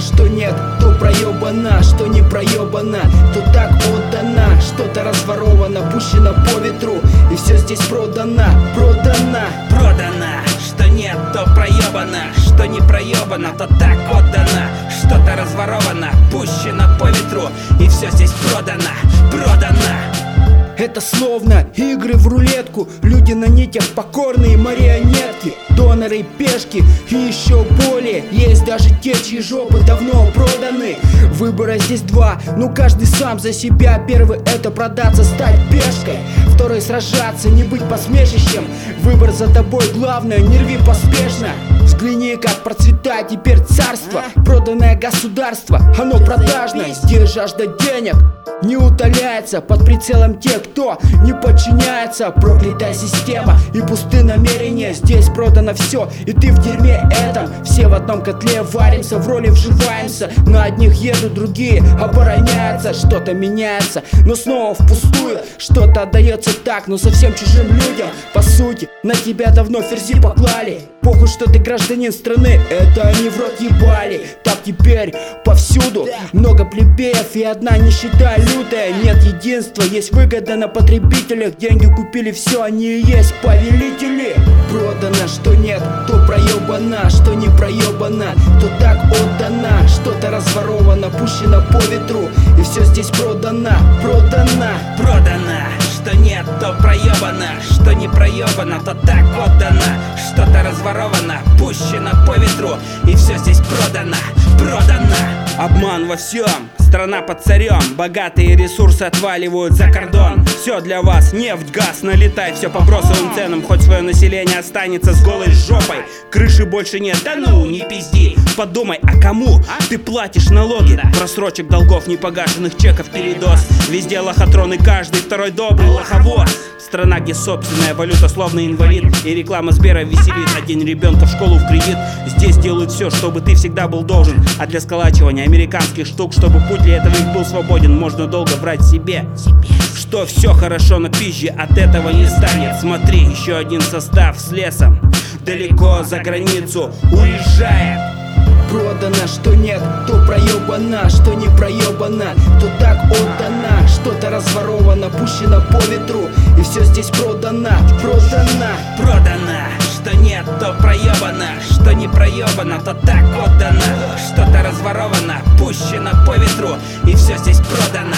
что нет, то проебано, что не проебано, то так отдано, что-то разворовано, пущено по ветру, и все здесь продано, продано. Продано, проебано, что не проебано, то так отдано, что-то разворовано, пущено по ветру, и все здесь продано, продано. Это словно игры в рулетку Люди на нитях покорные марионетки Доноры пешки и еще более Есть даже те, чьи жопы давно проданы. Выбора здесь два, ну каждый сам за себя. Первый это продаться, стать пешкой Второй сражаться, не быть посмешищем. Выбор за тобой, главное, не рви поспешно Взгляни, как процветает теперь царство. Проданное государство, оно продажное. Здесь жажда денег не утоляется Под прицелом тех, кто не подчиняется. Проклятая система и пустые намерения. Здесь продано все, и ты в дерьме этом. Все в одном котле варимся, в роли вживаемся. На одних едут, другие обороняются. Что-то меняется, но снова впустую. Что-то отдается так, но совсем чужим людям. По сути, на тебя давно ферзи поклали. Похуй, что ты гражданин страны, это они в рот ебали. Так теперь повсюду много плебеев и одна нищета лютая. Нет единства, есть выгода на потребителях. Деньги купили все, они и есть повелители. Продано, что нет, то проебано Что не проебано, то так отдано. Что-то разворовано, пущено по ветру И все здесь продано, продано Продано, что нет, то проебано, что не проебано, то так отдано, что-то разворовано, пущено по ветру, и все здесь продано, продано. Обман во всем, страна под царем, богатые ресурсы отваливают за кордон. Все для вас, нефть, газ, налетай, все по бросовым ценам, хоть свое население останется с голой жопой. Крыши больше нет, да ну, не пизди, подумай, а кому ты платишь налоги? Просрочек долгов, непогашенных чеков, передоз, везде лохотроны, каждый второй добрый лоховоз. Страна, где собственная валюта словно инвалид. И реклама Сбера веселит. Один ребенка в школу в кредит. Здесь делают все, чтобы ты всегда был должен. А для сколачивания американских штук Чтобы путь для этого их был свободен Можно долго врать себе. Что все хорошо, но пизже от этого не станет. Смотри, еще один состав с лесом. Далеко за границу уезжает Продано, что нет, то проебано Что не проебано, то так отдано Что-то разворовано, пущено по ветру И все здесь продано, продано. Продано, что нет, то проебано Что не проебано, то так отдано. Что-то разворовано, пущено по ветру И все здесь продано,